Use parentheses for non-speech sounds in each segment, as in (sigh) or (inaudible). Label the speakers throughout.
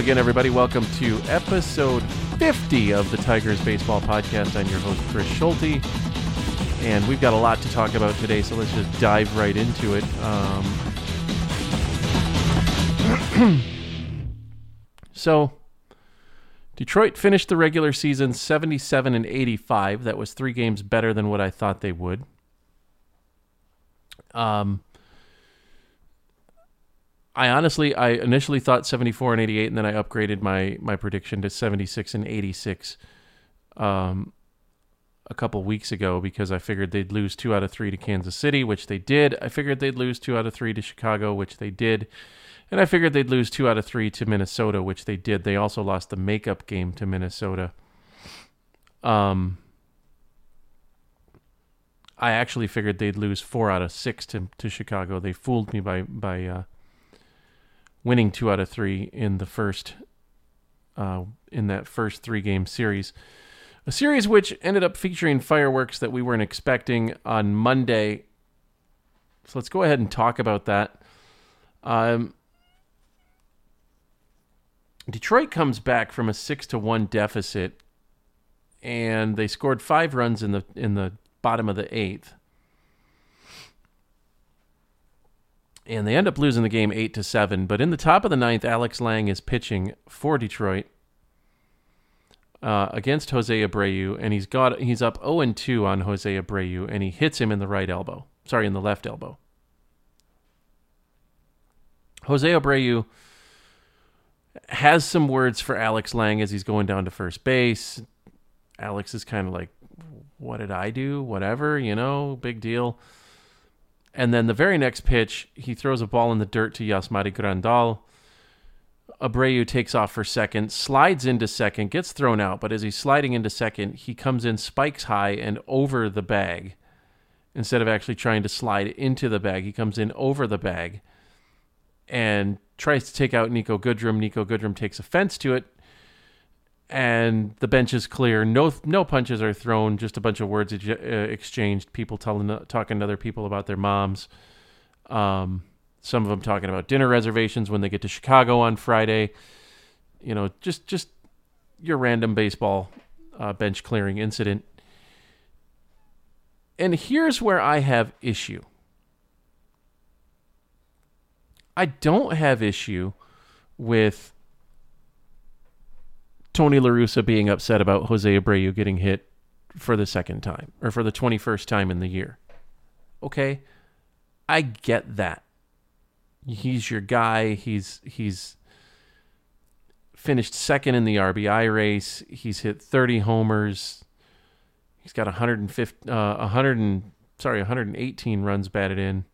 Speaker 1: Again, everybody. Welcome to episode 50 of the Tigers Baseball Podcast. I'm your host, Chris Schulte. And we've got a lot to talk about today, so let's just dive right into it. Um, (clears throat) so, Detroit finished the regular season 77 and 85. That was three games better than what I thought they would. Um, I honestly, I initially thought 74 and 88, and then I upgraded my my prediction to 76 and 86 um, a couple weeks ago because I figured they'd lose two out of three to Kansas City, which they did. I figured they'd lose two out of three to Chicago, which they did. And I figured they'd lose two out of three to Minnesota, which they did. They also lost the makeup game to Minnesota. Um, I actually figured they'd lose four out of six to, to Chicago. They fooled me by by uh, winning two out of three in the first uh, in that first three game series. A series which ended up featuring fireworks that we weren't expecting on Monday. So let's go ahead and talk about that. Um, Detroit comes back from a six to one deficit, and they scored five runs in the in the bottom of the eighth. And they end up losing the game eight to seven. But in the top of the ninth, Alex Lange is pitching for Detroit uh, against Jose Abreu, and he's got he's up zero and two on Jose Abreu, and he hits him in the right elbow. Sorry, in the left elbow. Jose Abreu has some words for Alex Lange as he's going down to first base. Alex is kind of like, "What did I do? Whatever, you know, big deal." And then the very next pitch, he throws a ball in the dirt to Yasmani Grandal. Abreu takes off for second, slides into second, gets thrown out, but as he's sliding into second, he comes in spikes high and over the bag. Instead of actually trying to slide into the bag, he comes in over the bag and tries to take out Niko Goodrum. Niko Goodrum takes offense to it, and the bench is clear. No, no punches are thrown. Just a bunch of words uh, exchanged. People telling, talking to other people about their moms. Um, some of them talking about dinner reservations when they get to Chicago on Friday. You know, just just your random baseball uh, bench clearing incident. And here's where I have issue. I don't have issue with Tony LaRussa being upset about Jose Abreu getting hit for the second time or for the 21st time in the year. Okay? I get that. He's your guy. He's he's finished second in the RBI race. He's hit 30 homers. He's got 150 uh 100 and sorry, 118 runs batted in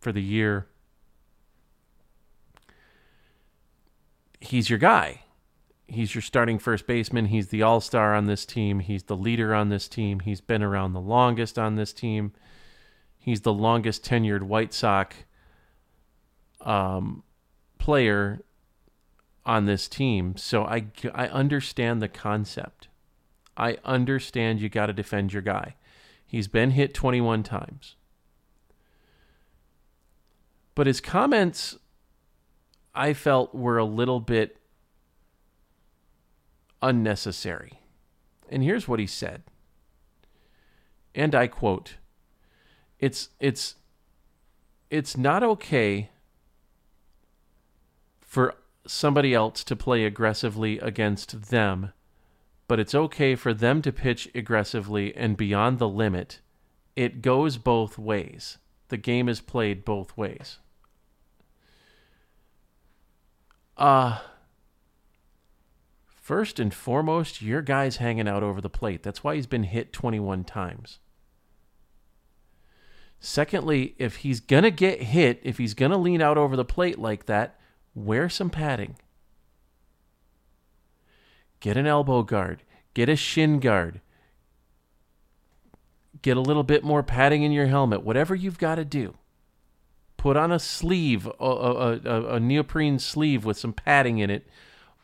Speaker 1: for the year. He's your guy he's your starting first baseman. He's the all star on this team. He's the leader on this team. He's been around the longest on this team. He's the longest tenured White Sox um, player on this team. So I, I understand the concept. I understand you got to defend your guy. He's been hit 21 times. But his comments, I felt, were a little bit unnecessary. And here's what he said. And I quote, it's it's it's not okay for somebody else to play aggressively against them, but it's okay for them to pitch aggressively and beyond the limit. It goes both ways. The game is played both ways. Uh First and foremost, your guy's hanging out over the plate. That's why he's been hit 21 times. Secondly, if he's going to get hit, if he's going to lean out over the plate like that, wear some padding. Get an elbow guard, get a shin guard, get a little bit more padding in your helmet, whatever you've got to do. Put on a sleeve, a, a, a, a neoprene sleeve with some padding in it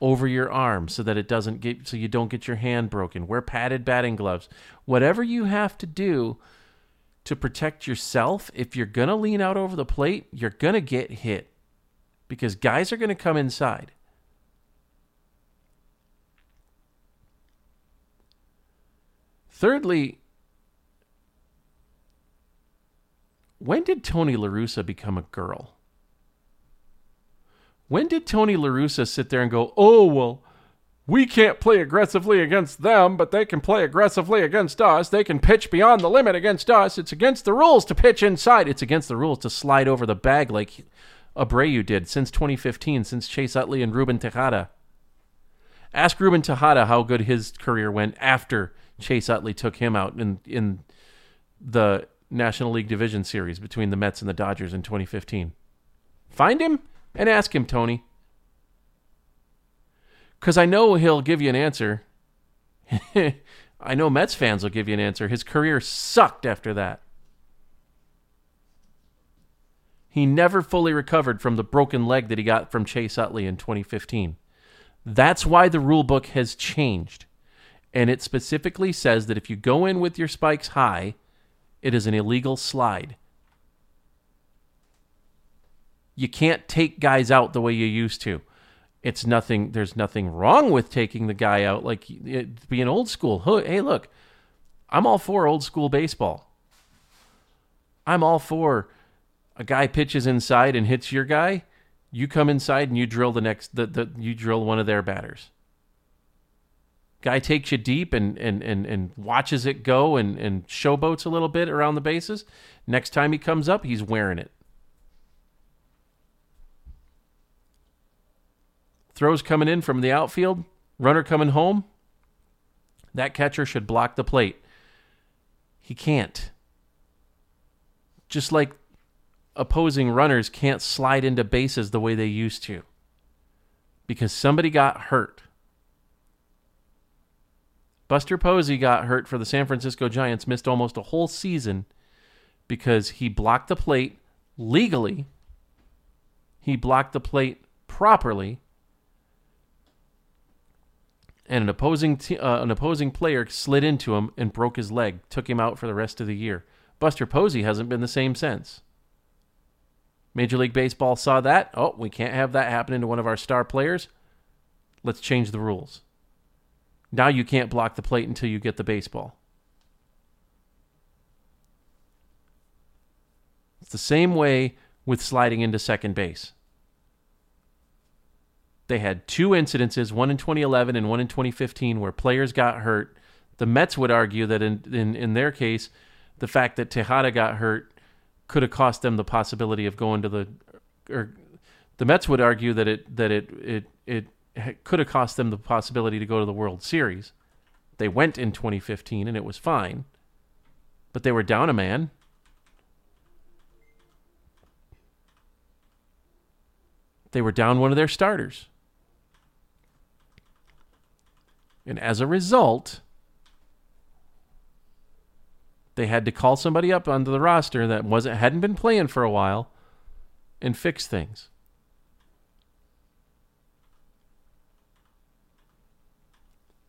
Speaker 1: over your arm so that it doesn't get so you don't get your hand broken. Wear padded batting gloves. Whatever you have to do to protect yourself, if you're going to lean out over the plate, you're going to get hit. because guys are going to come inside. Thirdly, when did Tony LaRussa become a girl? When did Tony LaRussa sit there and go, oh, well, we can't play aggressively against them, but they can play aggressively against us. They can pitch beyond the limit against us. It's against the rules to pitch inside. It's against the rules to slide over the bag like Abreu did since 2015, since Chase Utley and Ruben Tejada. Ask Ruben Tejada how good his career went after Chase Utley took him out in in the National League Division Series between the Mets and the Dodgers in 2015. Find him and ask him, Tony. Because I know he'll give you an answer. (laughs) I know Mets fans will give you an answer. His career sucked after that. He never fully recovered from the broken leg that he got from Chase Utley in 2015. That's why the rule book has changed. And it specifically says that if you go in with your spikes high, it is an illegal slide. You can't take guys out the way you used to. It's nothing there's nothing wrong with taking the guy out like it, being old school. Hey look i'm all for old school baseball. I'm all for a guy pitches inside and hits your guy. You come inside and you drill the next the, the you drill one of their batters. Guy takes you deep and and and, and watches it go and and showboats a little bit around the bases. Next time he comes up he's wearing it Throws coming in from the outfield, runner coming home. That catcher should block the plate. He can't. Just like opposing runners can't slide into bases the way they used to because somebody got hurt. Buster Posey got hurt for the San Francisco Giants, missed almost a whole season because he blocked the plate legally. He blocked the plate properly and an opposing uh, an opposing player slid into him and broke his leg, took him out for the rest of the year. Buster Posey hasn't been the same since. Major League Baseball saw that. Oh, we can't have that happen to one of our star players. Let's change the rules. Now you can't block the plate until you get the baseball. It's the same way with sliding into second base. They had two incidences, one in 2011 and one in 2015, where players got hurt. The Mets would argue that in, in, in their case, the fact that Tejada got hurt could have cost them the possibility of going to the or the Mets would argue that it that it it it could have cost them the possibility to go to the World Series. They went in 2015 and it was fine. But they were down a man. They were down one of their starters. And as a result, they had to call somebody up onto the roster that wasn't hadn't been playing for a while and fix things.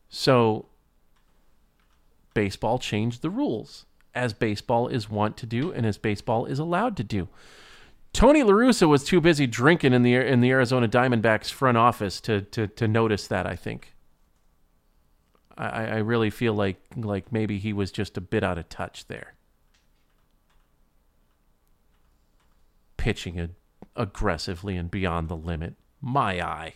Speaker 1: So baseball changed the rules as baseball is wont to do and as baseball is allowed to do. Tony LaRussa was too busy drinking in the in the Arizona Diamondbacks front office to to to notice that, I think. I, I really feel like like maybe he was just a bit out of touch there. Pitching it aggressively and beyond the limit. My eye.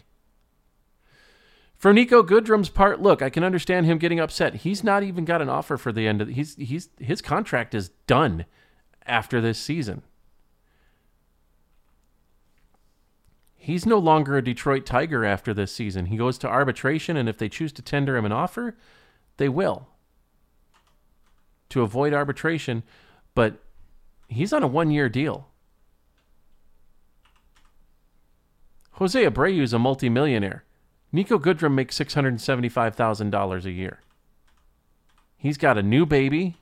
Speaker 1: For Niko Goodrum's part, look, I can understand him getting upset. He's not even got an offer for the end of he's he's his contract is done after this season. He's no longer a Detroit Tiger after this season. He goes to arbitration, and if they choose to tender him an offer, they will to avoid arbitration. But he's on a one year deal. Jose Abreu is a multimillionaire. Niko Goodrum makes $675,000 a year. He's got a new baby.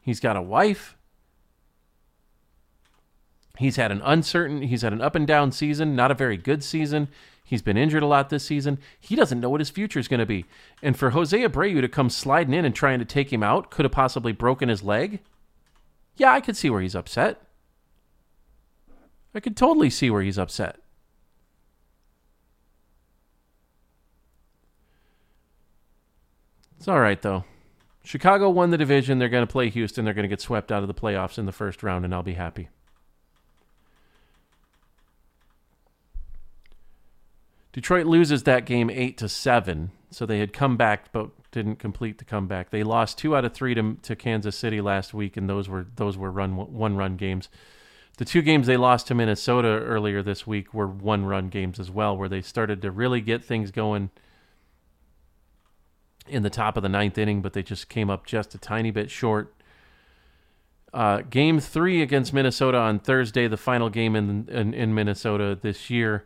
Speaker 1: He's got a wife. He's had an uncertain, he's had an up and down season, not a very good season. He's been injured a lot this season. He doesn't know what his future is going to be. And for Jose Abreu to come sliding in and trying to take him out, could have possibly broken his leg. Yeah, I could see where he's upset. I could totally see where he's upset. It's all right, though. Chicago won the division. They're going to play Houston. They're going to get swept out of the playoffs in the first round, and I'll be happy. Detroit loses that game eight to seven. So they had come back, but didn't complete the comeback. They lost two out of three to, to Kansas City last week, and those were those were run one run games. The two games they lost to Minnesota earlier this week were one run games as well, where they started to really get things going in the top of the ninth inning, but they just came up just a tiny bit short. Uh, game three against Minnesota on Thursday, the final game in in, in Minnesota this year.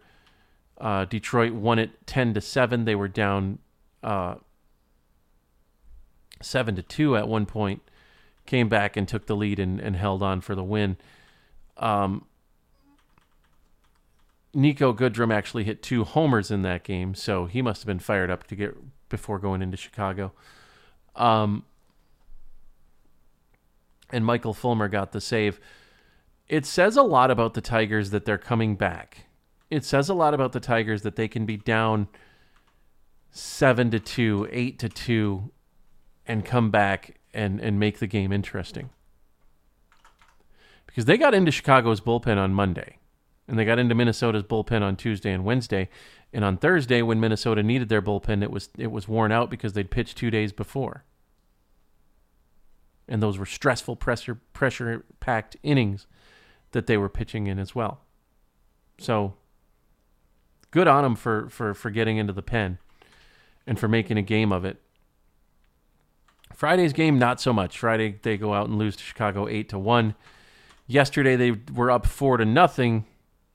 Speaker 1: Uh, Detroit won it ten to seven. They were down uh, seven to two at one point. Came back and took the lead and, and held on for the win. Um, Niko Goodrum actually hit two homers in that game, so he must have been fired up to get before going into Chicago. Um, and Michael Fulmer got the save. It says a lot about the Tigers that they're coming back it says a lot about the Tigers that they can be down seven to two, eight to two, and come back and and make the game interesting. Because they got into Chicago's bullpen on Monday, and they got into Minnesota's bullpen on Tuesday and Wednesday, and on Thursday when Minnesota needed their bullpen, it was it was worn out because they'd pitched two days before, and those were stressful pressure pressure packed innings that they were pitching in as well. So good on them for for for getting into the pen and for making a game of it. Friday's game, not so much. Friday they go out and lose to Chicago eight to one. Yesterday they were up four to nothing.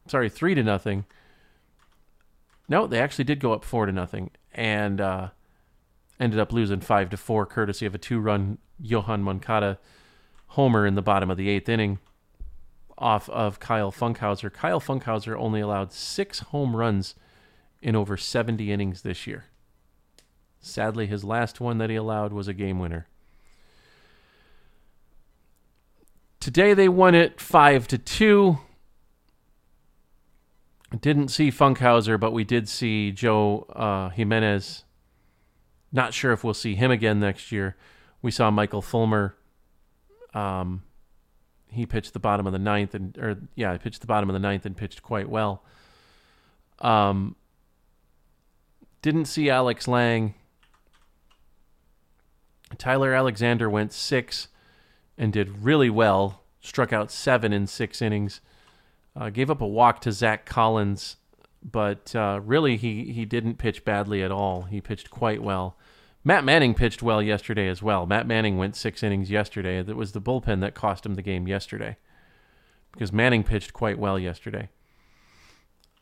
Speaker 1: Sorry, three to nothing. No, they actually did go up four to nothing and uh, ended up losing five to four, courtesy of a two-run Yoán Moncada homer in the bottom of the eighth inning off of Kyle Funkhouser. Kyle Funkhouser only allowed six home runs in over 70 innings this year. Sadly, his last one that he allowed was a game winner. Today they won it 5 to 2. Didn't see Funkhouser, but we did see Joe uh, Jimenez. Not sure if we'll see him again next year. We saw Michael Fulmer um, he pitched the bottom of the ninth and or yeah, he pitched the bottom of the ninth and pitched quite well. Um, didn't see Alex Lange. Tyler Alexander went six and did really well. Struck out seven in six innings. Uh, gave up a walk to Zack Collins, but uh, really he he didn't pitch badly at all. He pitched quite well. Matt Manning pitched well yesterday as well. Matt Manning went six innings yesterday. It was the bullpen that cost him the game yesterday because Manning pitched quite well yesterday.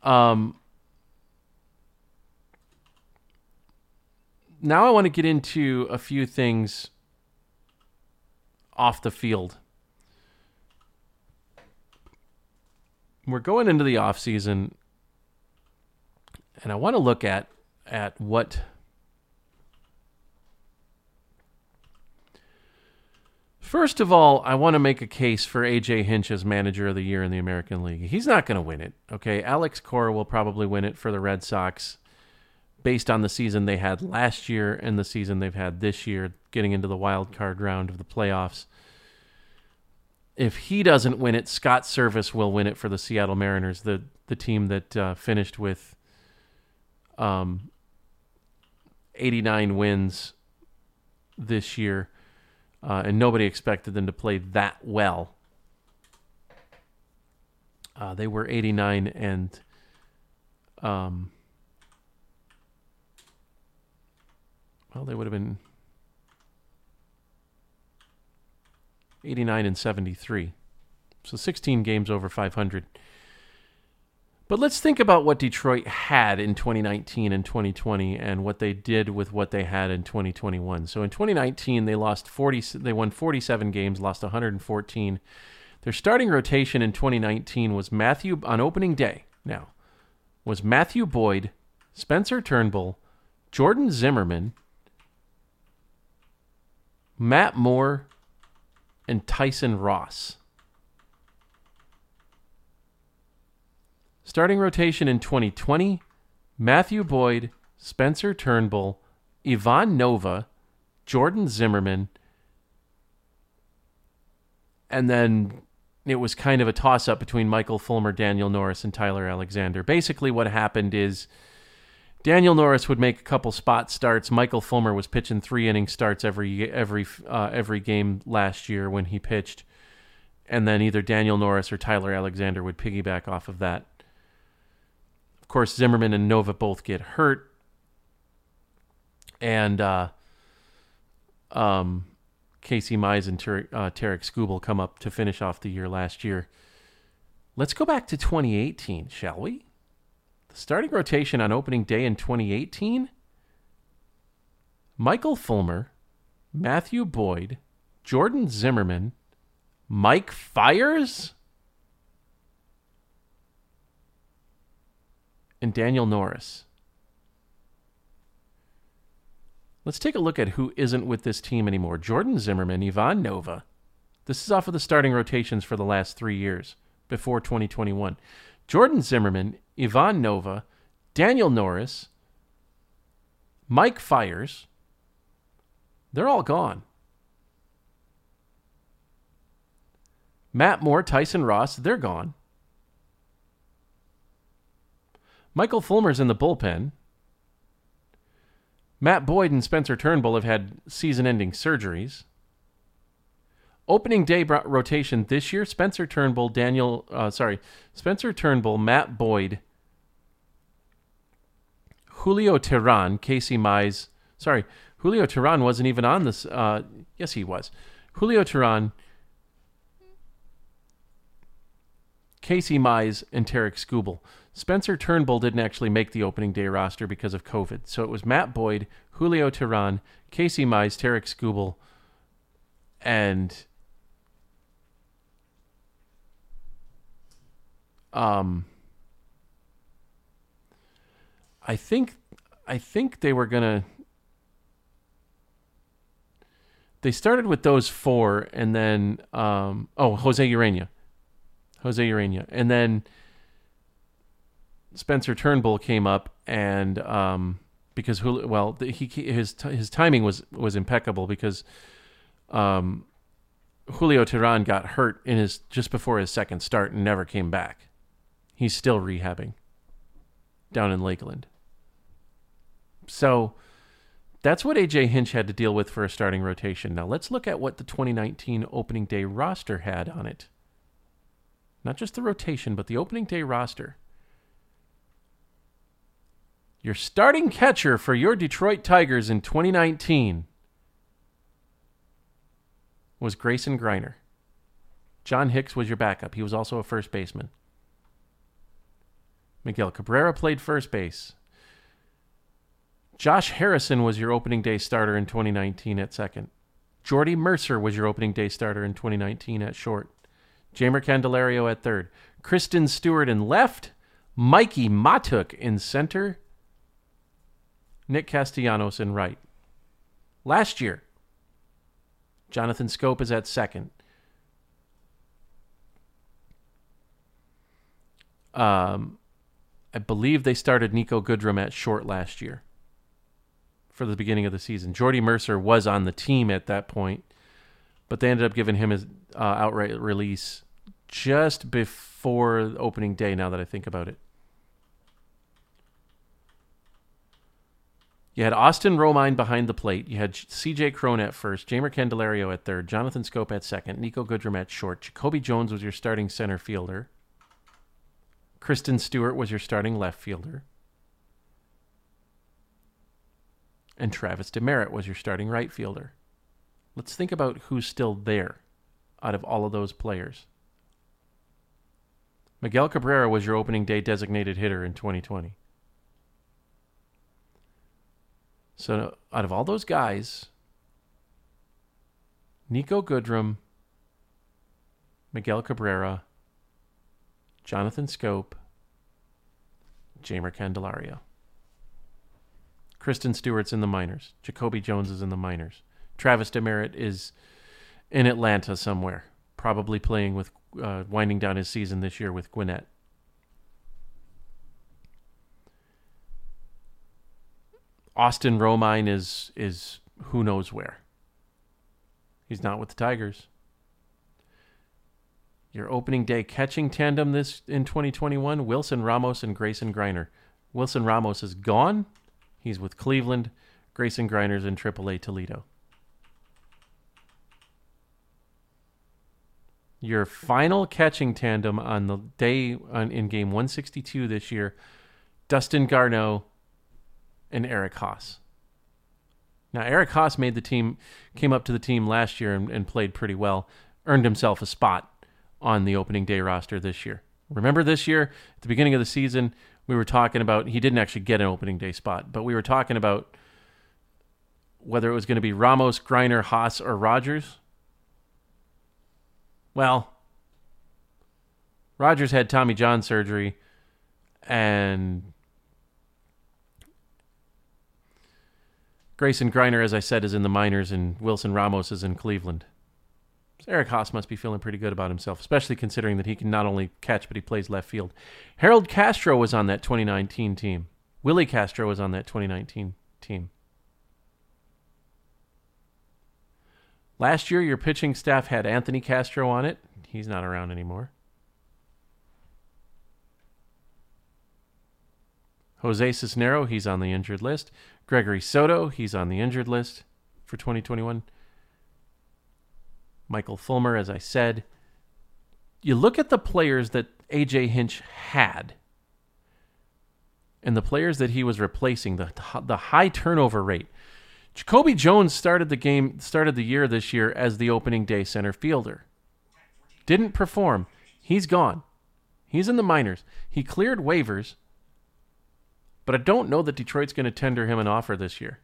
Speaker 1: Um, now I want to get into a few things off the field. We're going into the off season, and I want to look at at what First of all, I want to make a case for AJ Hinch as manager of the year in the American League. He's not going to win it. Okay, Alex Cora will probably win it for the Red Sox based on the season they had last year and the season they've had this year, getting into the wild card round of the playoffs. If he doesn't win it, Scott Servais will win it for the Seattle Mariners, the the team that uh, finished with um, 89 wins this year uh, and nobody expected them to play that well. Uh, they were 89 and um, well, they would have been 89 and 73. So 16 games over 500. But let's think about what Detroit had in 2019 and 2020 and what they did with what they had in 2021. So in 2019 they lost 40 they won 47 games, lost 114. Their starting rotation in 2019 was Matthew on opening day. Now, was Matthew Boyd, Spencer Turnbull, Jordan Zimmermann, Matt Moore, and Tyson Ross. Starting rotation in 2020 Matthew Boyd, Spencer Turnbull, Ivan Nova, Jordan Zimmermann, and then it was kind of a toss up between Michael Fulmer, Daniel Norris, and Tyler Alexander. Basically, what happened is Daniel Norris would make a couple spot starts. Michael Fulmer was pitching three inning starts every every uh, every game last year when he pitched, and then either Daniel Norris or Tyler Alexander would piggyback off of that. Course, Zimmermann and Nova both get hurt, and uh, um, Casey Mize and Ter- uh, Tarik Skubal come up to finish off the year last year. Let's go back to 2018, shall we? The starting rotation on opening day in 2018 Michael Fulmer, Matthew Boyd, Jordan Zimmermann, Mike Fiers, and Daniel Norris. Let's take a look at who isn't with this team anymore. Jordan Zimmermann, Ivan Nova. This is off of the starting rotations for the last three years before 2021. Jordan Zimmermann, Ivan Nova, Daniel Norris, Mike Fiers. They're all gone. Matt Moore, Tyson Ross, they're gone. Michael Fulmer's in the bullpen. Matt Boyd and Spencer Turnbull have had season ending surgeries. Opening day rotation this year Spencer Turnbull, Daniel, uh, sorry, Spencer Turnbull, Matt Boyd, Julio Teheran, Casey Mize. Sorry, Julio Teheran wasn't even on this. Uh, yes, he was. Julio Teheran, Casey Mize, and Tarik Skubal. Spencer Turnbull didn't actually make the opening day roster because of COVID. So it was Matt Boyd, Julio Teheran, Casey Mize, Tarik Skubal, and um, I think I think they were gonna. They started with those four, and then um, oh, Jose Ureña, Jose Ureña, and then Spencer Turnbull came up and um, because well he his his timing was was impeccable because um, Julio Teheran got hurt in his just before his second start and never came back. He's still rehabbing down in Lakeland. So that's what AJ Hinch had to deal with for a starting rotation. Now let's look at what the 2019 opening day roster had on it. Not just the rotation, but the opening day roster. Your starting catcher for your Detroit Tigers in 2019 was Grayson Greiner. John Hicks was your backup. He was also a first baseman. Miguel Cabrera played first base. Josh Harrison was your opening day starter in 2019 at second. Jordy Mercer was your opening day starter in 2019 at short. Jeimer Candelario at third. Christin Stewart in left. Mikey Mahtook in center. Nick Castellanos in right. Last year, Jonathan Schoop is at second. Um, I believe they started Niko Goodrum at short last year for the beginning of the season. Jordy Mercer was on the team at that point, but they ended up giving him his uh, outright release just before opening day. Now that I think about it. You had Austin Romine behind the plate. You had C.J. Cron at first, Jeimer Candelario at third, Jonathan Schoop at second, Niko Goodrum at short. Jacoby Jones was your starting center fielder. Christin Stewart was your starting left fielder. And Travis Demeritte was your starting right fielder. Let's think about who's still there out of all of those players. Miguel Cabrera was your opening day designated hitter in 2020. So out of all those guys, Niko Goodrum, Miguel Cabrera, Jonathan Schoop, Jeimer Candelario. Christin Stewart's in the minors. Jacoby Jones is in the minors. Travis Demeritte is in Atlanta somewhere, probably playing with, uh, winding down his season this year with Gwinnett. Austin Romine is is who knows where. He's not with the Tigers. Your opening day catching tandem this in 2021, Wilson Ramos and Grayson Greiner. Wilson Ramos is gone. He's with Cleveland. Grayson Greiner's in AAA Toledo. Your final catching tandem on the day on, in game 162 this year, Dustin Garneau and Eric Haase. Now, Eric Haase made the team, came up to the team last year and, and played pretty well, earned himself a spot on the opening day roster this year. Remember this year, at the beginning of the season, we were talking about, he didn't actually get an opening day spot, but we were talking about whether it was going to be Ramos, Greiner, Haase, or Rogers. Well, Rogers had Tommy John surgery, and Grayson Greiner, as I said, is in the minors, and Wilson Ramos is in Cleveland. So Eric Haase must be feeling pretty good about himself, especially considering that he can not only catch, but he plays left field. Harold Castro was on that 2019 team. Willie Castro was on that 2019 team. Last year, your pitching staff had Anthony Castro on it. He's not around anymore. Jose Cisnero, he's on the injured list. Gregory Soto, he's on the injured list for 2021. Michael Fulmer, as I said. You look at the players that AJ Hinch had and the players that he was replacing, the, the high turnover rate. Jacoby Jones started the game, started the year this year as the opening day center fielder. Didn't perform. He's gone. He's in the minors. He cleared waivers, but I don't know that Detroit's going to tender him an offer this year.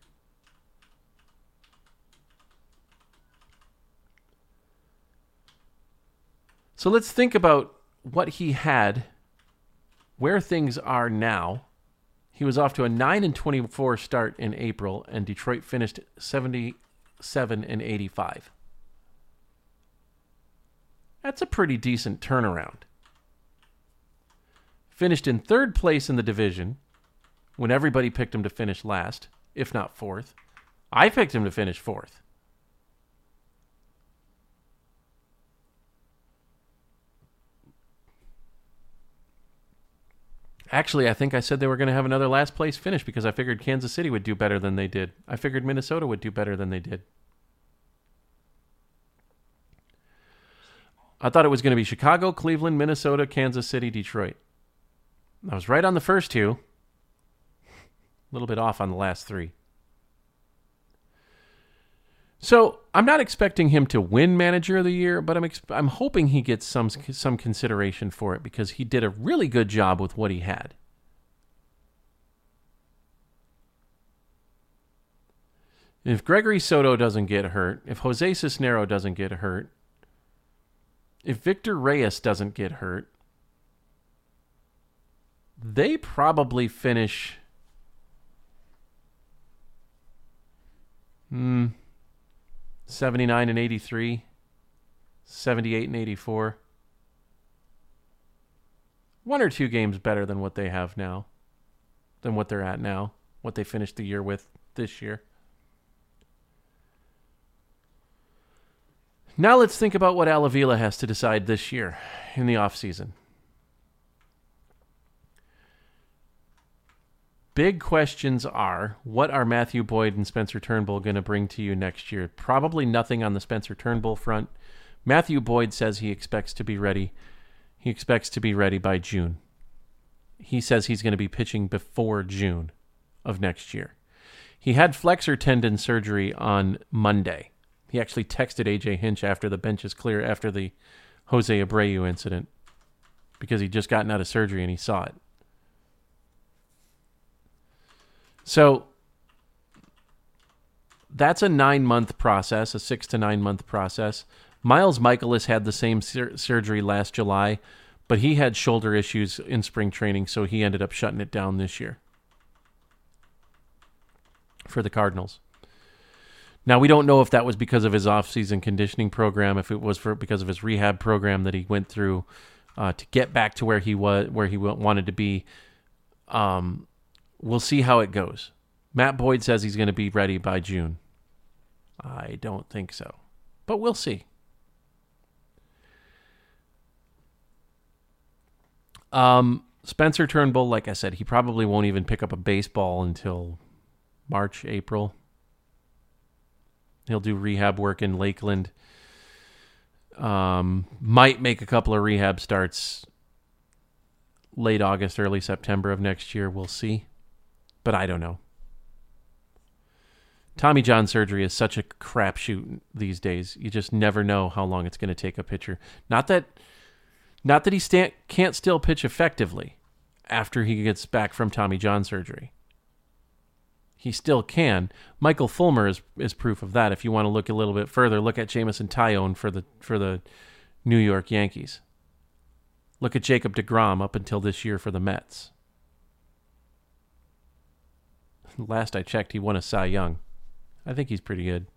Speaker 1: So let's think about what he had, where things are now. He was off to a 9 and 24 start in April, and Detroit finished 77 and 85. That's a pretty decent turnaround. Finished in third place in the division when everybody picked him to finish last, if not fourth. I picked him to finish fourth. Actually, I think I said they were going to have another last place finish because I figured Kansas City would do better than they did. I figured Minnesota would do better than they did. I thought it was going to be Chicago, Cleveland, Minnesota, Kansas City, Detroit. I was right on the first two. A little bit off on the last three. So I'm not expecting him to win Manager of the Year, but I'm ex- I'm hoping he gets some some consideration for it because he did a really good job with what he had. If Gregory Soto doesn't get hurt, if Jose Cisnero doesn't get hurt, if Victor Reyes doesn't get hurt, they probably finish. Hmm. 79 and 83, 78 and 84. One or two games better than what they have now, than what they're at now, what they finished the year with this year. Now let's think about what Al Avila has to decide this year in the offseason. Big questions are what are Matthew Boyd and Spencer Turnbull going to bring to you next year? Probably nothing on the Spencer Turnbull front. Matthew Boyd says he expects to be ready. He expects to be ready by June. He says he's going to be pitching before June of next year. He had flexor tendon surgery on Monday. He actually texted AJ Hinch after the bench is clear after the Jose Abreu incident because he'd just gotten out of surgery and he saw it. So that's a nine month process, a six to nine month process. Miles Mikolas had the same sur- surgery last July, but he had shoulder issues in spring training, so he ended up shutting it down this year for the Cardinals. Now we don't know if that was because of his off-season conditioning program, if it was for because of his rehab program that he went through uh, to get back to where he was, where he wanted to be. Um, we'll see how it goes. Matt Boyd says he's going to be ready by June. I don't think so. But we'll see. Um, Spencer Turnbull, like I said, he probably won't even pick up a baseball until March, April. He'll do rehab work in Lakeland. Um, might make a couple of rehab starts late August, early September of next year. We'll see. But I don't know. Tommy John surgery is such a crapshoot these days. You just never know how long it's going to take a pitcher. Not that, not that he can't still pitch effectively after he gets back from Tommy John surgery. He still can. Michael Fulmer is is proof of that. If you want to look a little bit further, look at Jameson Taillon for the for the New York Yankees. Look at Jacob DeGrom up until this year for the Mets. Last I checked, he won a Cy Young. I think he's pretty good.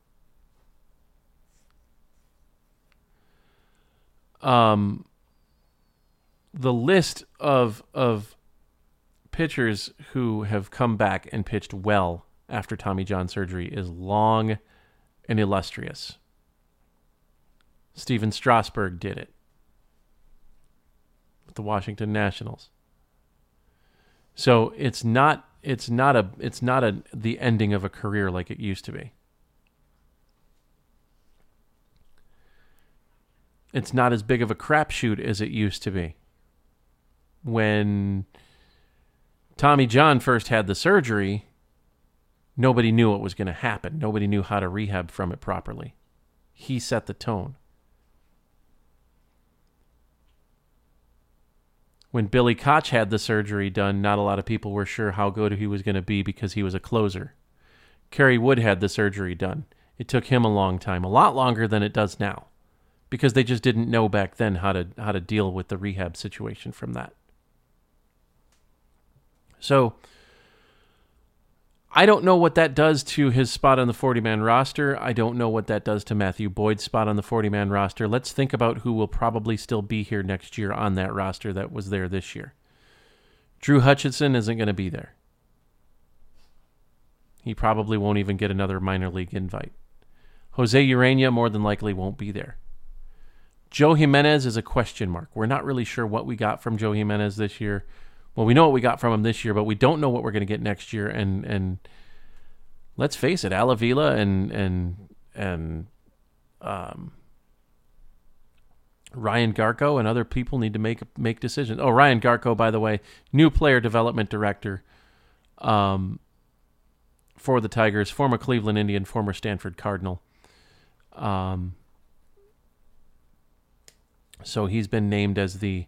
Speaker 1: Um, the list of of pitchers who have come back and pitched well after Tommy John surgery is long and illustrious. Stephen Strasburg did it with the Washington Nationals. So it's not it's not a it's not a the ending of a career like it used to be. It's not as big of a crapshoot as it used to be. When Tommy John first had the surgery, nobody knew what was going to happen. Nobody knew how to rehab from it properly. He set the tone. When Billy Koch had the surgery done, not a lot of people were sure how good he was going to be because he was a closer. Kerry Wood had the surgery done. It took him a long time, a lot longer than it does now, because they just didn't know back then how to how to deal with the rehab situation from that. So I don't know what that does to his spot on the 40 man roster. I don't know what that does to Matthew Boyd's spot on the 40 man roster. Let's think about who will probably still be here next year on that roster that was there this year. Drew Hutchison isn't going to be there. He probably won't even get another minor league invite. Jose Ureña more than likely won't be there. Joe Jimenez is a question mark. We're not really sure what we got from Joe Jimenez this year well, we know what we got from him this year, but we don't know what we're going to get next year. And and let's face it, Al Avila and and and um, Ryan Garko and other people need to make make decisions. Oh, Ryan Garko, by the way, new player development director um, for the Tigers, former Cleveland Indian, former Stanford Cardinal. Um, so he's been named as the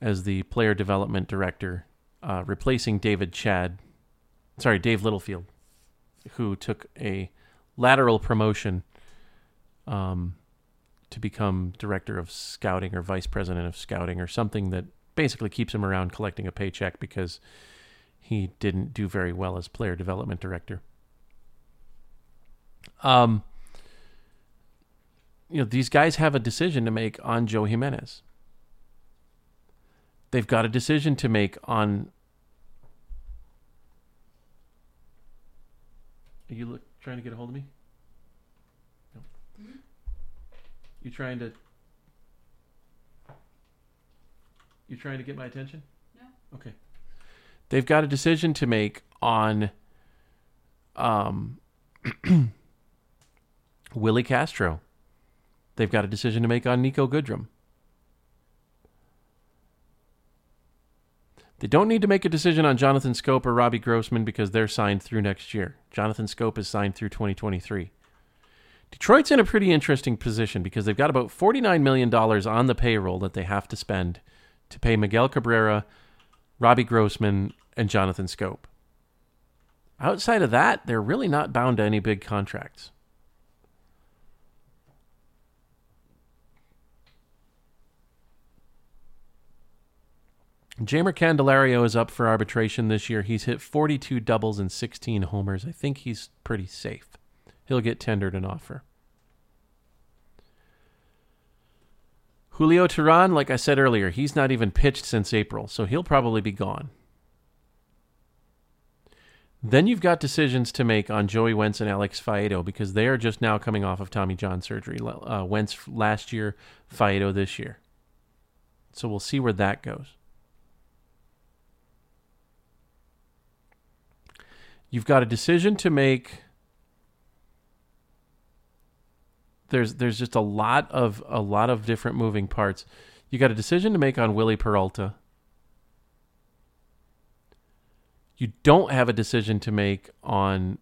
Speaker 1: as the player development director, uh, replacing David Chadd, sorry, Dave Littlefield, who took a lateral promotion um, to become director of scouting or vice president of scouting or something that basically keeps him around collecting a paycheck because he didn't do very well as player development director. Um, you know, these guys have a decision to make on Joe Jimenez they've got a decision to make on. Are you look, trying to get a hold of me? No. Mm-hmm. You trying to? You trying to get my attention?
Speaker 2: No.
Speaker 1: Okay. They've got a decision to make on um, (clears throat) Willie Castro. They've got a decision to make on Niko Goodrum. They don't need to make a decision on Jonathan Schoop or Robbie Grossman because they're signed through next year. Jonathan Schoop is signed through 2023. Detroit's in a pretty interesting position because they've got about $49 million on the payroll that they have to spend to pay Miguel Cabrera, Robbie Grossman, and Jonathan Schoop. Outside of that, they're really not bound to any big contracts. Jeimer Candelario is up for arbitration this year. He's hit 42 doubles and 16 homers. I think he's pretty safe. He'll get tendered an offer. Julio Teheran, like I said earlier, he's not even pitched since April, so he'll probably be gone. Then you've got decisions to make on Joey Wentz and Alex Faedo because they are just now coming off of Tommy John surgery. Uh, Wentz last year, Faedo this year. So we'll see where that goes. You've got a decision to make. There's there's just a lot of a lot of different moving parts. You got a decision to make on Wily Peralta. You don't have a decision to make on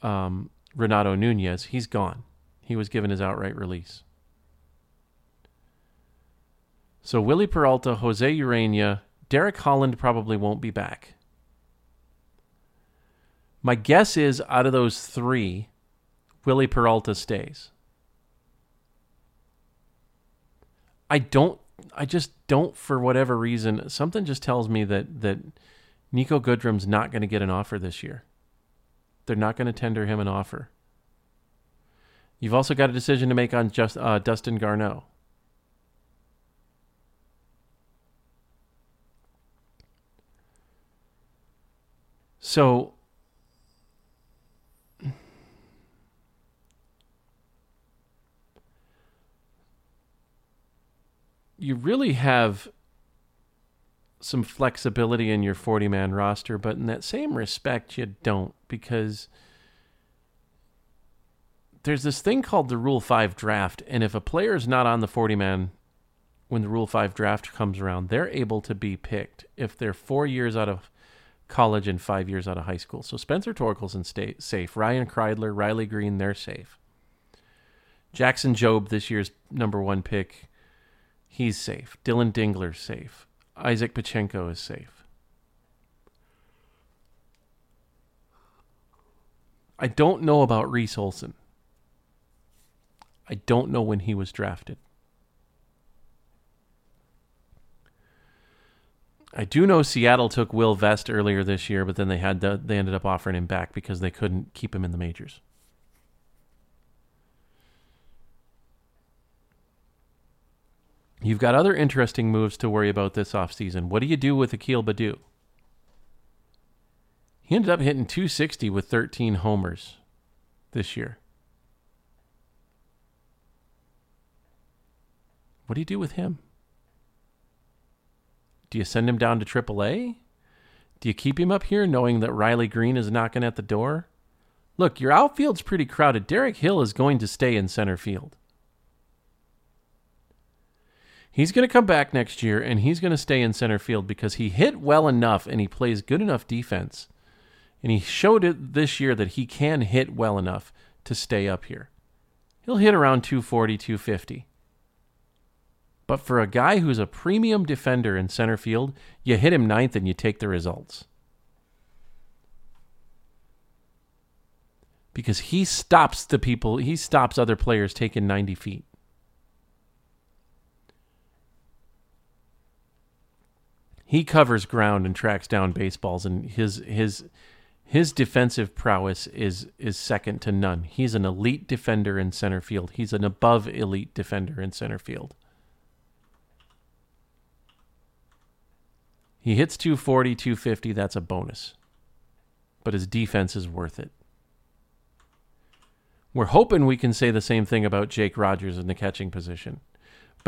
Speaker 1: um, Renato Nunez. He's gone. He was given his outright release. So Wily Peralta, Jose Ureña, Derek Holland probably won't be back. My guess is out of those three, Wily Peralta stays. I don't I just don't for whatever reason something just tells me that that Niko Goodrum's not going to get an offer this year. They're not going to tender him an offer. You've also got a decision to make on just uh, Dustin Garneau. So you really have some flexibility in your 40 man roster, but in that same respect, you don't because there's this thing called the Rule 5 draft. And if a player is not on the 40 man when the Rule 5 draft comes around, they're able to be picked if they're four years out of college and five years out of high school. So Spencer Torkelson stay safe. Ryan Kreidler, Riley Greene, they're safe. Jackson Jobe, this year's number one pick, he's safe. Dillon Dingler's safe. Isaac Pachenko is safe. I don't know about Reese Olson. I don't know when he was drafted. I do know Seattle took Will Vest earlier this year, but then they had to, they ended up offering him back because they couldn't keep him in the majors. You've got other interesting moves to worry about this offseason. What do you do with Akil Baddoo? He ended up hitting 260 with 13 homers this year. What do you do with him? Do you send him down to AAA? Do you keep him up here knowing that Riley Greene is knocking at the door? Look, your outfield's pretty crowded. Derek Hill is going to stay in center field. He's going to come back next year and he's going to stay in center field because he hit well enough and he plays good enough defense. And he showed it this year that he can hit well enough to stay up here. He'll hit around 240, 250. But for a guy who's a premium defender in center field, you hit him ninth and you take the results. Because he stops the people, he stops other players taking 90 feet. He covers ground and tracks down baseballs, and his his his defensive prowess is is second to none. He's an elite defender in center field. He's an above elite defender in center field. He hits 240, 250, that's a bonus. But his defense is worth it. We're hoping we can say the same thing about Jake Rogers in the catching position.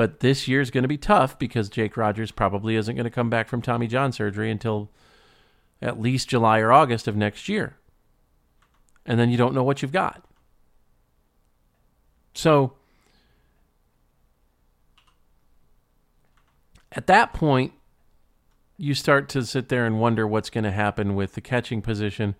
Speaker 1: But this year is going to be tough because Jake Rogers probably isn't going to come back from Tommy John surgery until at least July or August of next year. And then you don't know what you've got. So at that point, you start to sit there and wonder what's going to happen with the catching position.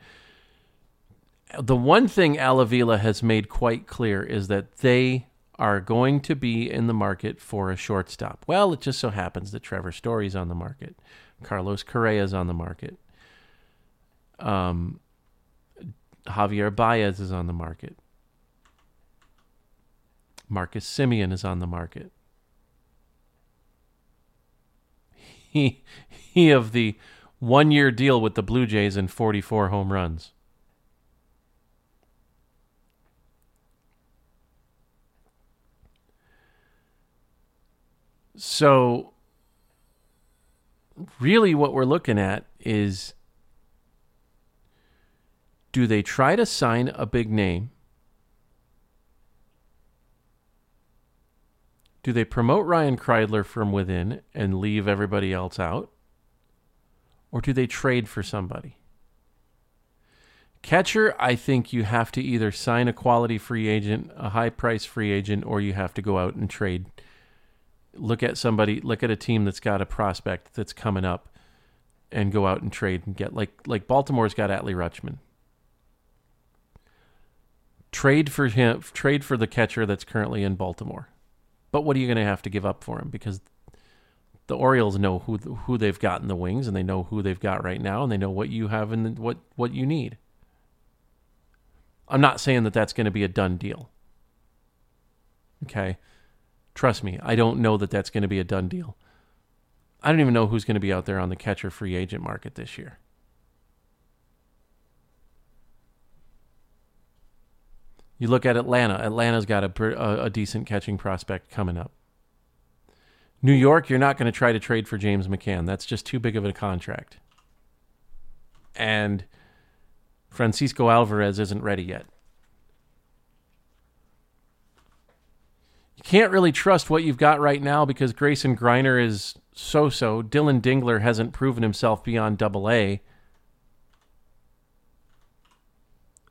Speaker 1: The one thing Al Avila has made quite clear is that they are going to be in the market for a shortstop. Well, it just so happens that Trevor Story's on the market, Carlos Correa's on the market, um, Javier Baez is on the market, Marcus Semien is on the market. He (laughs) he of the one year deal with the Blue Jays and 44 home runs. So, really, what we're looking at is Do they try to sign a big name? Do they promote Ryan Kreidler from within and leave everybody else out? Or do they trade for somebody? Catcher, I think you have to either sign a quality free agent, a high price free agent, or you have to go out and trade. Look at somebody, look at a team that's got a prospect that's coming up and go out and trade and get like like Baltimore's got Adley Rutschman. Trade for him trade for the catcher that's currently in Baltimore. But what are you going to have to give up for him because the Orioles know who who they've got in the wings and they know who they've got right now and they know what you have and what what you need. I'm not saying that that's going to be a done deal. Okay. Trust me, I don't know that that's going to be a done deal. I don't even know who's going to be out there on the catcher free agent market this year. You look at Atlanta. Atlanta's got a, a, a decent catching prospect coming up. New York, you're not going to try to trade for James McCann. That's just too big of a contract. And Francisco Alvarez isn't ready yet. You can't really trust what you've got right now because Grayson Greiner is so so. Dillon Dingler hasn't proven himself beyond double A.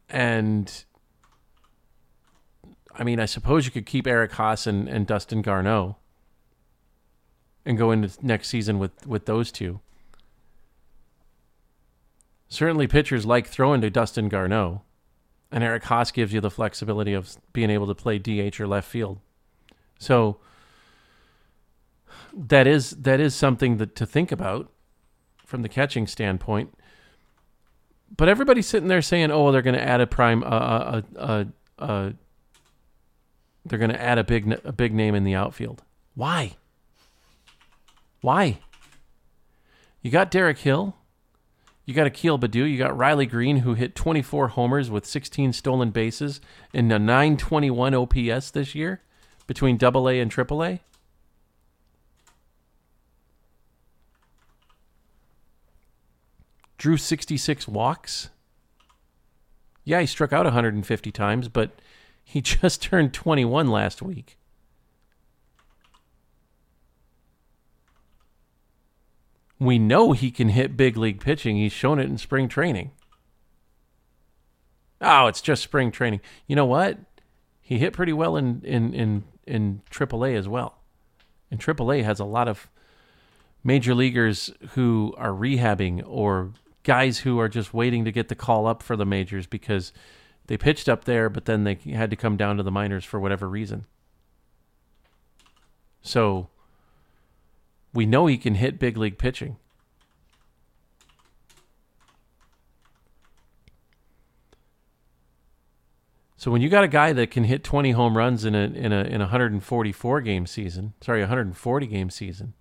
Speaker 1: And I mean, I suppose you could keep Eric Haase and, and Dustin Garneau and go into next season with, with those two. Certainly, pitchers like throwing to Dustin Garneau, and Eric Haase gives you the flexibility of being able to play DH or left field. So that is that is something that to think about from the catching standpoint. But everybody's sitting there saying, "Oh, they're going to add a prime, uh, uh, uh, they're going to add a big a big name in the outfield." Why? Why? You got Derek Hill. You got Akil Baddoo. You got Riley Greene, who hit 24 homers with 16 stolen bases in a 921 OPS this year between Double A and Triple A. Drew 66 walks. Yeah, he struck out 150 times, but he (laughs) just turned 21 last week. We know he can hit big league pitching. He's shown it in spring training. Oh, it's just spring training. You know what? He hit pretty well in in in in AAA as well. And AAA has a lot of major leaguers who are rehabbing or guys who are just waiting to get the call up for the majors because they pitched up there, but then they had to come down to the minors for whatever reason. So we know he can hit big league pitching. So when you got a guy that can hit 20 home runs in a in a in a 144 game season, sorry, 140 game season,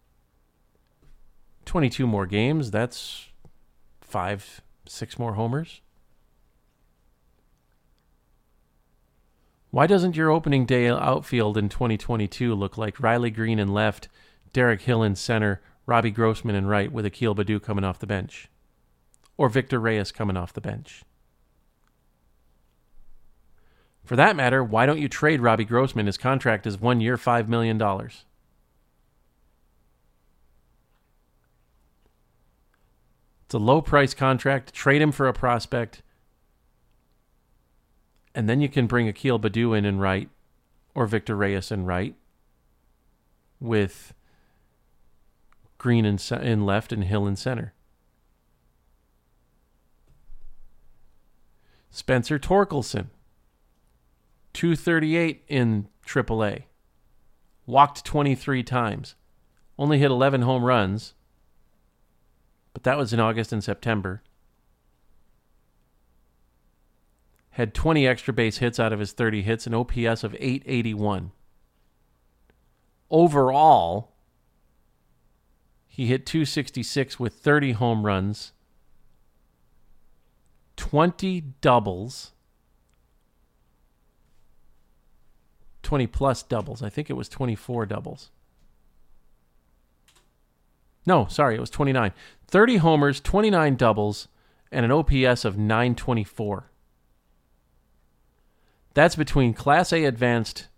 Speaker 1: 22 more games, that's 5 6 more homers. Why doesn't your opening day outfield in 2022 look like Riley Greene in left, Derek Hill in center, Robbie Grossman in right with Akil Baddoo coming off the bench. Or Victor Reyes coming off the bench. For that matter, why don't you trade Robbie Grossman? His contract is one year, $5 million. It's a low price contract. Trade him for a prospect. And then you can bring Akil Baddoo in and right, or Victor Reyes in right, with Greene in, in left, and Hill in center. Spencer Torkelson, 238 in AAA. Walked 23 times. Only hit 11 home runs, but that was in August and September. Had 20 extra base hits out of his 30 hits, an OPS of 881. Overall, he hit 266 with 30 home runs, 20 doubles, 20 plus doubles. I think it was 24 doubles. No, sorry, it was 29. 30 homers, 29 doubles, and an OPS of 924. That's between Class A advanced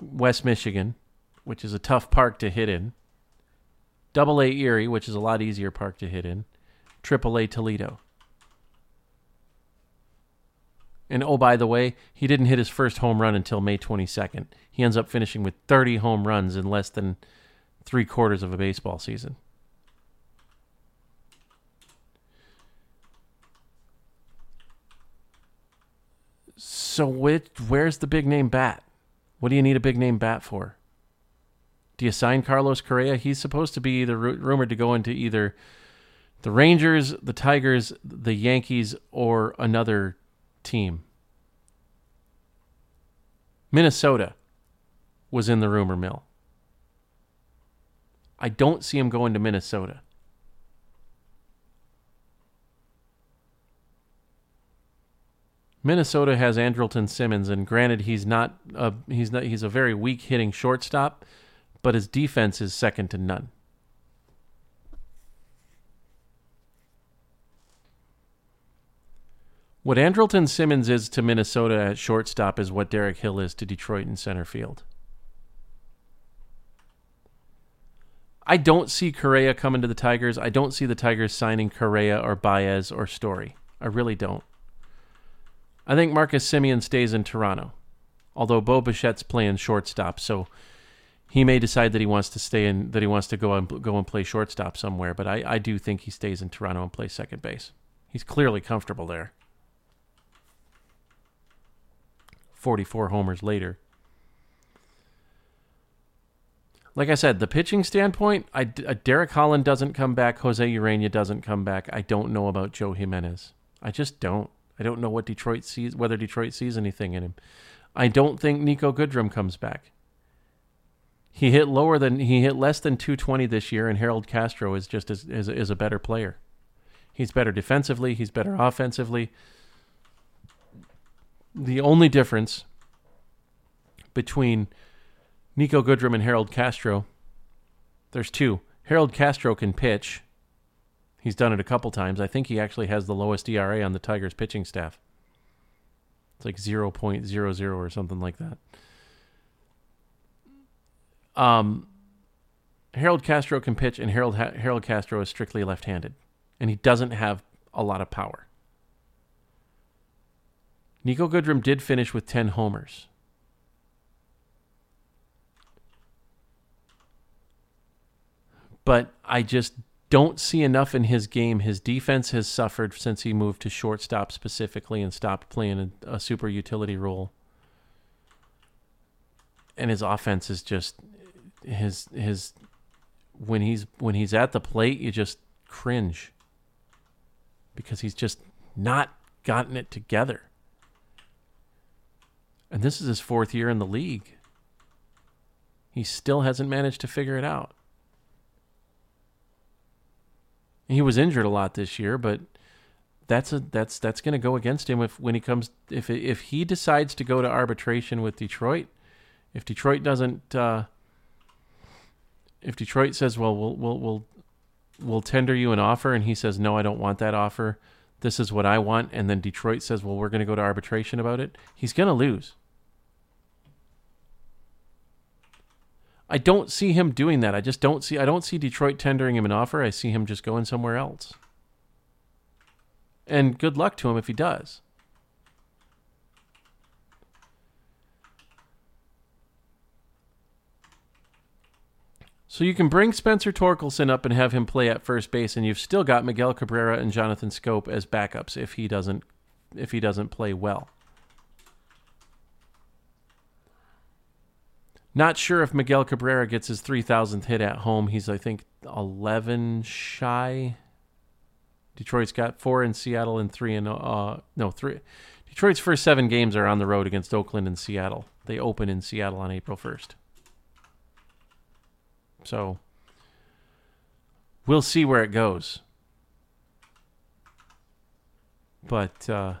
Speaker 1: West Michigan, which is a tough park to hit in, Double A Erie, which is a lot easier park to hit in, Triple A Toledo. And oh, by the way, he didn't hit his first home run until May 22nd. He ends up finishing with 30 home runs in less than three quarters of a baseball season. So, which, where's the big name bat? What do you need a big name bat for? Do you sign Carlos Correa? He's supposed to be either rumored to go into either the Rangers, the Tigers, the Yankees, or another team. Minnesota was in the rumor mill. I don't see him going to Minnesota. Minnesota has Andrelton Simmons, and granted, he's not a, he's not he's a very weak hitting shortstop, but his defense is second to none. What Andrelton Simmons is to Minnesota at shortstop is what Derek Hill is to Detroit in center field. I don't see Correa coming to the Tigers. I don't see the Tigers signing Correa or Baez or Story. I really don't. I think Marcus Semien stays in Toronto, although Bo Bichette's playing shortstop, so he may decide that he wants to stay in that he wants to go and go and play shortstop somewhere. But I, I do think he stays in Toronto and plays second base. He's clearly comfortable there. 44 homers later. Like I said, the pitching standpoint, I, uh, Derek Holland doesn't come back. Jose Ureña doesn't come back. I don't know about Joe Jimenez. I just don't. I don't know what Detroit sees, whether Detroit sees anything in him. I don't think Niko Goodrum comes back. He hit lower than he hit less than 220 this year, and Harold Castro is just as, is, is a better player. He's better defensively. He's better offensively the only difference between Niko Goodrum and Harold Castro, there's two. Harold Castro can pitch. He's done it a couple times. I think he actually has the lowest ERA on the Tigers pitching staff. It's like 0.00 or something like that. Um, Harold Castro can pitch, and Harold Harold Castro is strictly left-handed, and he doesn't have a lot of power. Niko Goodrum did finish with 10 homers. But I just don't see enough in his game. His defense has suffered since he moved to shortstop specifically and stopped playing a, a super utility role. And his offense is just his his when he's when he's at the plate, you just cringe because he's just not gotten it together. And this is his fourth year in the league. He still hasn't managed to figure it out. He was injured a lot this year, but that's a that's that's going to go against him if when he comes if if he decides to go to arbitration with Detroit, if Detroit doesn't uh, if Detroit says, "Well, we'll we'll we'll we'll tender you an offer," and he says, "No, I don't want that offer. This is what I want," and then Detroit says, "Well, we're going to go to arbitration about it," he's going to lose. I don't see him doing that. I just don't see I don't see Detroit tendering him an offer. I see him just going somewhere else. And good luck to him if he does. So you can bring Spencer Torkelson up and have him play at first base, and you've still got Miguel Cabrera and Jonathan Schoop as backups if he doesn't if he doesn't play well. Not sure if Miguel Cabrera gets his 3,000th hit at home. He's, I think, 11 shy. Detroit's got four in Seattle and three in, uh, no, three. Detroit's first seven games are on the road against Oakland and Seattle. They open in Seattle on April 1st. So we'll see where it goes. But, uh,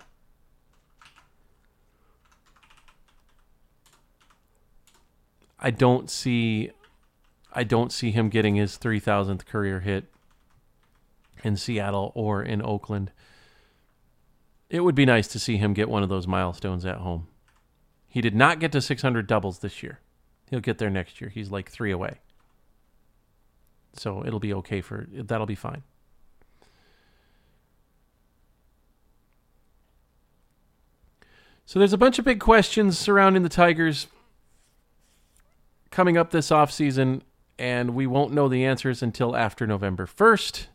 Speaker 1: I don't see I don't see him getting his 3000th career hit in Seattle or in Oakland. It would be nice to see him get one of those milestones at home. He did not get to 600 doubles this year. He'll get there next year. He's like three away. So it'll be okay for that'll be fine. So there's a bunch of big questions surrounding the Tigers coming up this offseason, and we won't know the answers until after November 1st.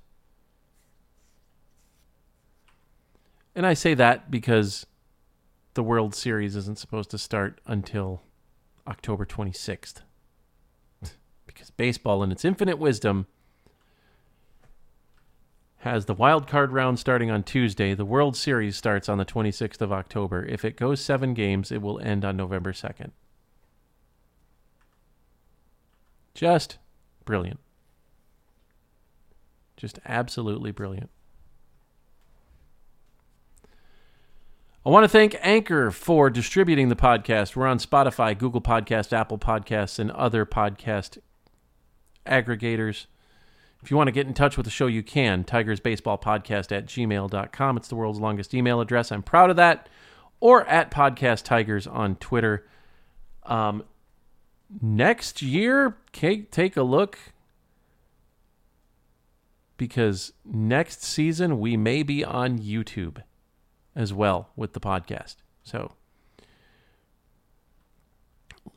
Speaker 1: And I say that because the World Series isn't supposed to start until October 26th. because baseball, in its infinite wisdom, has the wild card round starting on Tuesday. The World Series starts on the 26th of October. If it goes seven games, it will end on November 2nd. Just brilliant. Just absolutely brilliant. I want to thank Anchor for distributing the podcast. We're on Spotify, Google Podcast, Apple Podcasts, and other podcast aggregators. If you want to get in touch with the show, you can. Tigers Baseball Podcast at gmail.com. It's the world's longest email address. I'm proud of that. Or at Podcast Tigers on Twitter. Um, next year, take a look because next season we may be on YouTube as well with the podcast. So,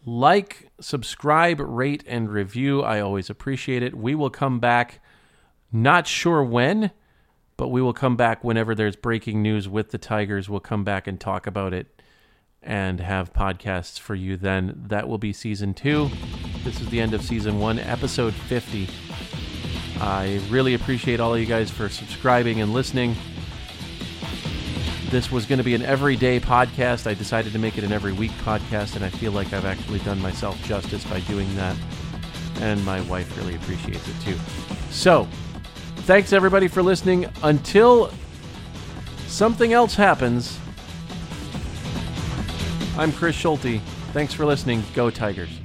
Speaker 1: like, subscribe, rate, and review. I always appreciate it. We will come back, not sure when, but we will come back whenever there's breaking news with the Tigers. We'll come back and talk about it and have podcasts for you then. That will be season two. This is the end of season one, episode 50. I really appreciate all of you guys for subscribing and listening this was going to be an everyday podcast. I decided to make it an every week podcast, and I feel like I've actually done myself justice by doing that. And my wife really appreciates it too. So, thanks everybody for listening. Until something else happens, I'm Chris Schulte. Thanks for listening. Go Tigers.